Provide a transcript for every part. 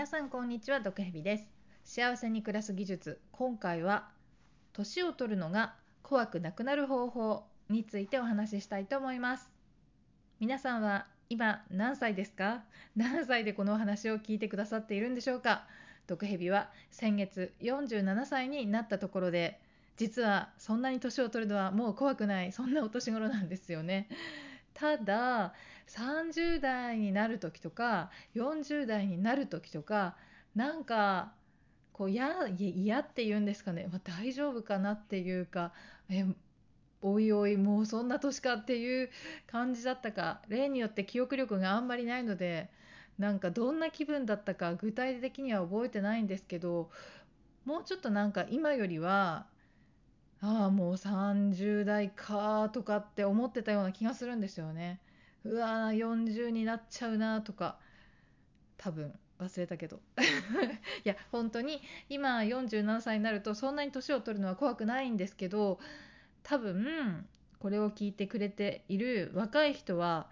皆さんこんにちは毒蛇です。幸せに暮らす技術。今回は年を取るのが怖くなくなる方法についてお話ししたいと思います。皆さんは今何歳ですか？何歳でこのお話を聞いてくださっているんでしょうか？毒蛇は先月47歳になったところで実はそんなに年を取るのはもう怖くないそんなお年頃なんですよね。ただ30代になる時とか40代になる時とかなんかこう嫌って言うんですかね、まあ、大丈夫かなっていうかえおいおいもうそんな年かっていう感じだったか。例によって記憶力があんまりないのでなんかどんな気分だったか具体的には覚えてないんですけどもうちょっとなんか今よりはああもう30代かとかって思ってたような気がするんですよね。うわー40になっちゃうなとか多分忘れたけど いや本当に今47歳になるとそんなに年を取るのは怖くないんですけど多分これを聞いてくれている若い人は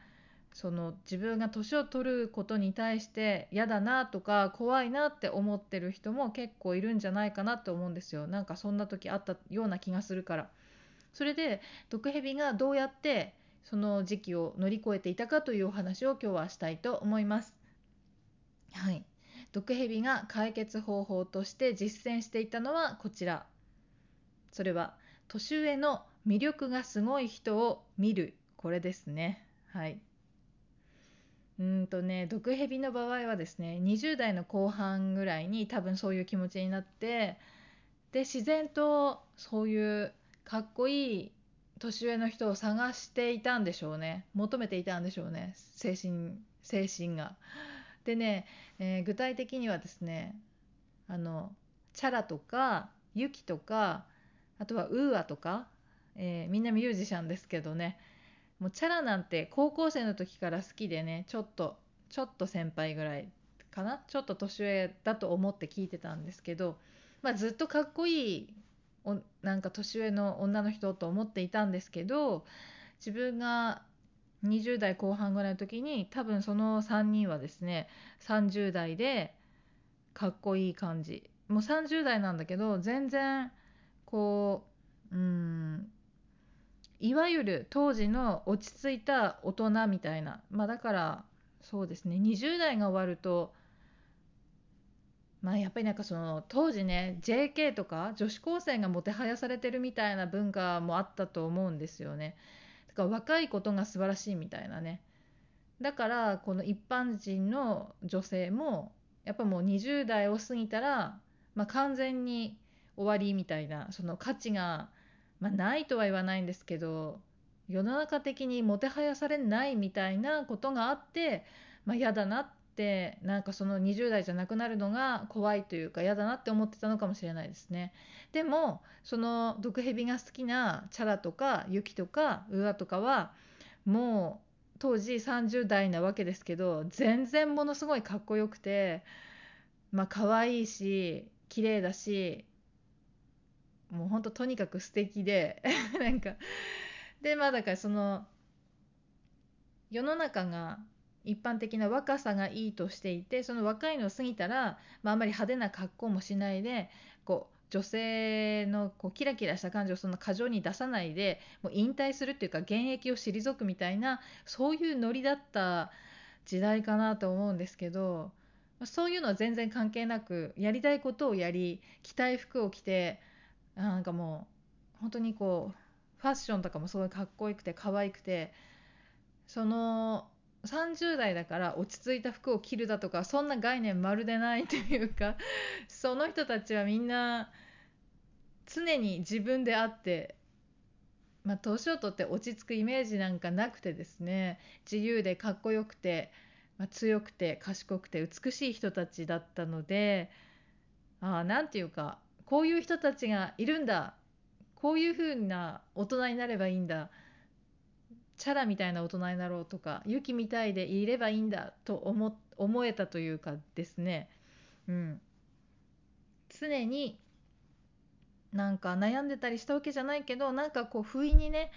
その自分が年を取ることに対して嫌だなとか怖いなって思ってる人も結構いるんじゃないかなって思うんですよ。なんかそんな時あったような気がするから。それで毒蛇がどうやってその時期を乗り越えていたかというお話を今日はしたいと思います。はい。毒蛇が解決方法として実践していたのはこちら。それは年上の魅力がすごい人を見る。これですね。はい。うんとね毒蛇の場合はですね20代の後半ぐらいに多分そういう気持ちになってで自然とそういうかっこいい年上の人を探していたんでしょうね求めていたんでしょうね精神精神が。でね、えー、具体的にはですねあのチャラとかユキとかあとはウーアとか、えー、みんなミュージシャンですけどねもうチャラなんて高校生の時から好きでねちょっとちょっと先輩ぐらいかな？ちょっと年上だと思って聞いてたんですけど、まあ、ずっとかっこいいおなんか年上の女の人と思っていたんですけど自分が20代後半ぐらいの時に多分その3人はですね30代でかっこいい感じ。もう30代なんだけど全然こううんいわゆる当時の落ち着いた大人みたいな。まあだからそうですね。20代が終わるとまあやっぱりなんかその当時ね JK とか女子高生がもてはやされてるみたいな文化もあったと思うんですよね。だから若いことが素晴らしいみたいなね。だからこの一般人の女性もやっぱもう20代を過ぎたら、まあ、完全に終わりみたいなその価値がまあ、ないとは言わないんですけど世の中的にもてはやされないみたいなことがあって、まあ、嫌だなってなんかその20代じゃなくなるのが怖いというか嫌だなって思ってたのかもしれないですね。でもその毒蛇が好きなチャラとかユキとかウアとかはもう当時30代なわけですけど全然ものすごいかっこよくてまあ可愛いし綺麗だしもうほんととにかく素敵で なんかでまあだからその世の中が一般的な若さがいいとしていてその若いのを過ぎたら、まあ、あんまり派手な格好もしないでこう女性のこうキラキラした感じをそんな過剰に出さないでもう引退するっていうか現役を退くみたいなそういうノリだった時代かなと思うんですけどそういうのは全然関係なくやりたいことをやり着たい服を着てなんかもう本当にこうファッションとかもすごいかっこよくて可愛くてその30代だから落ち着いた服を着るだとかそんな概念まるでないというかその人たちはみんな常に自分であってまあ年を取って落ち着くイメージなんかなくてですね自由でかっこよくて、まあ、強くて賢くて美しい人たちだったのでああ何て言うかこういう人たちがいるんだ。こういう風な大人になればいいんだ。チャラみたいな大人になろうとかユキみたいでいればいいんだ。と思思えたというかですね、うん、常になんか悩んでたりしたわけじゃないけどなんかこう不意にね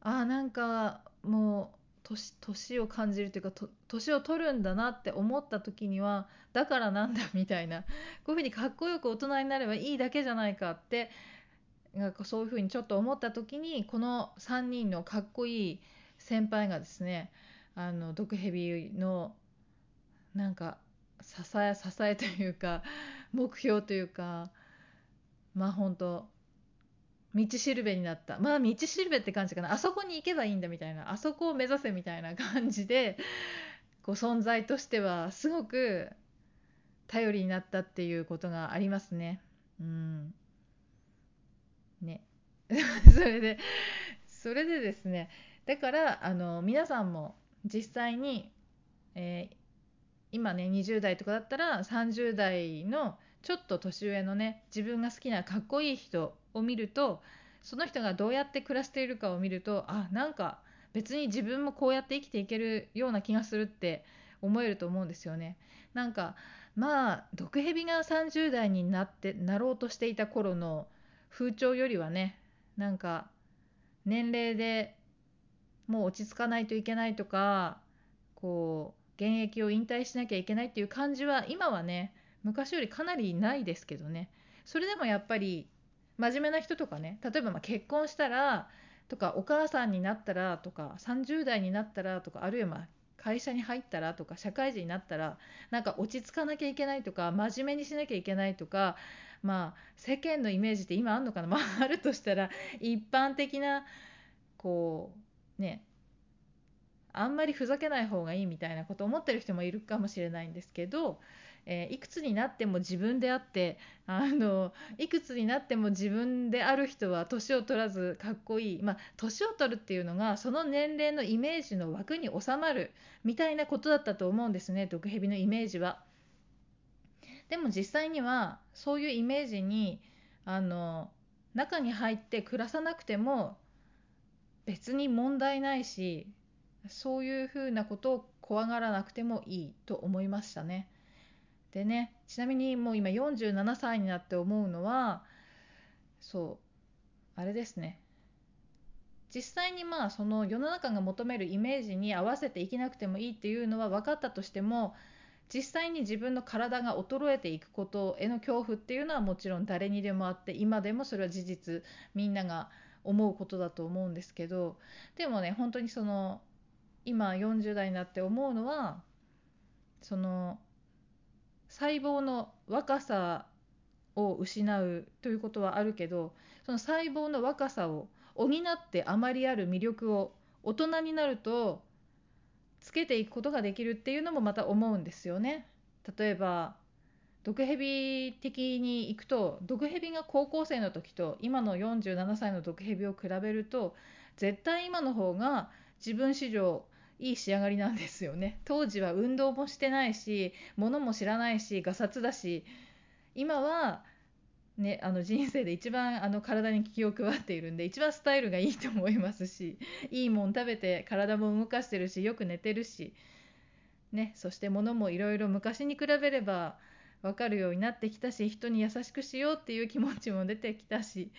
ああなんかもう年を感じるというか年を取るんだなって思った時にはだからなんだみたいなこういうふうにかっこよく大人になればいいだけじゃないかってなんかそういうふうにちょっと思った時にこの3人のかっこいい先輩がですねあの毒蛇のなんか支え支えというか目標というかまあ本当道しるべになった。まあ道しるべって感じかな。あそこに行けばいいんだみたいな。あそこを目指せみたいな感じでこう存在としてはすごく頼りになったっていうことがありますね。うん。ね。それでそれでですね。だからあの皆さんも実際に、えー、今ね20代とかだったら30代のちょっと年上のね自分が好きなかっこいい人を見るとその人がどうやって暮らしているかを見るとあなんか別に自分もこうやって生きていけるような気がするって思えると思うんですよね。なんかまあ毒蛇が30代になってなろうとしていた頃の風潮よりはねなんか年齢でもう落ち着かないといけないとかこう現役を引退しなきゃいけないっていう感じは今はね昔よりかなりないですけどね。それでもやっぱり真面目な人とかね例えばま結婚したらとかお母さんになったらとか30代になったらとかあるいはま会社に入ったらとか社会人になったらなんか落ち着かなきゃいけないとか真面目にしなきゃいけないとかまあ世間のイメージって今あるのかな？まああるとしたら一般的なこうねあんまりふざけない方がいいみたいなことを思ってる人もいるかもしれないんですけどえー、いくつになっても自分であってあのいくつになっても自分である人は年を取らずかっこいいまあ年を取るっていうのがその年齢のイメージの枠に収まるみたいなことだったと思うんですね毒蛇のイメージは。でも実際にはそういうイメージにあの中に入って暮らさなくても別に問題ないしそういうふうなことを怖がらなくてもいいと思いましたね。でねちなみにもう今47歳になって思うのはそうあれですね実際にまあその世の中が求めるイメージに合わせて生きなくてもいいっていうのは分かったとしても実際に自分の体が衰えていくことへの恐怖っていうのはもちろん誰にでもあって今でもそれは事実みんなが思うことだと思うんですけどでもね本当にその今40代になって思うのはその細胞の若さを失うということはあるけどその細胞の若さを補ってあまりある魅力を大人になるとつけていくことができるっていうのもまた思うんですよね。例えば毒蛇的にいくと毒蛇が高校生の時と今の47歳の毒蛇を比べると絶対今の方が自分史上いい仕上がりなんですよね。当時は運動もしてないし物も知らないしがさつだし今はね、あの人生で一番あの体に気を配っているんで一番スタイルがいいと思いますしいいもん食べて体も動かしてるしよく寝てるし、ね、そして物もいろいろ昔に比べれば分かるようになってきたし人に優しくしようっていう気持ちも出てきたし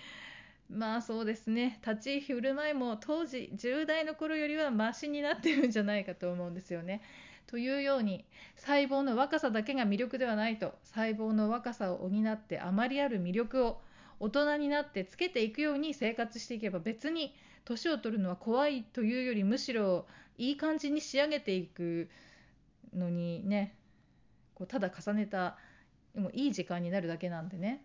まあそうですね立ち居振る舞いも当時10代の頃よりはマシになってるんじゃないかと思うんですよね。というように細胞の若さだけが魅力ではないと細胞の若さを補ってあまりある魅力を大人になってつけていくように生活していけば別に年を取るのは怖いというよりむしろいい感じに仕上げていくのにねこうただ重ねたもういい時間になるだけなんでね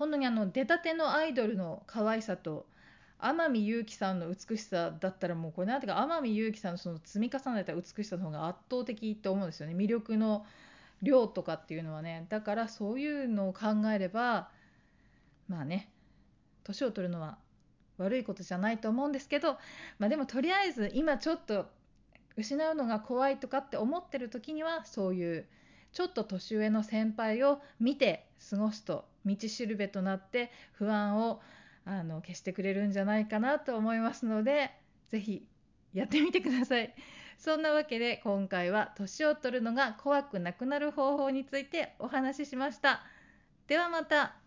本当にあの出たてのアイドルの可愛さと天海祐希さんの美しさだったらもうこれなんていうか天海祐希さんのその積み重ねた美しさの方が圧倒的と思うんですよね。魅力の量とかっていうのはねだからそういうのを考えればまあね年を取るのは悪いことじゃないと思うんですけど、まあ、でもとりあえず今ちょっと失うのが怖いとかって思ってる時にはそういうちょっと年上の先輩を見て過ごすと道しるべとなって不安をあの消してくれるんじゃないかなと思いますので是非やってみてください。そんなわけで今回は年を取るのが怖くなくなる方法についてお話ししました。ではまた。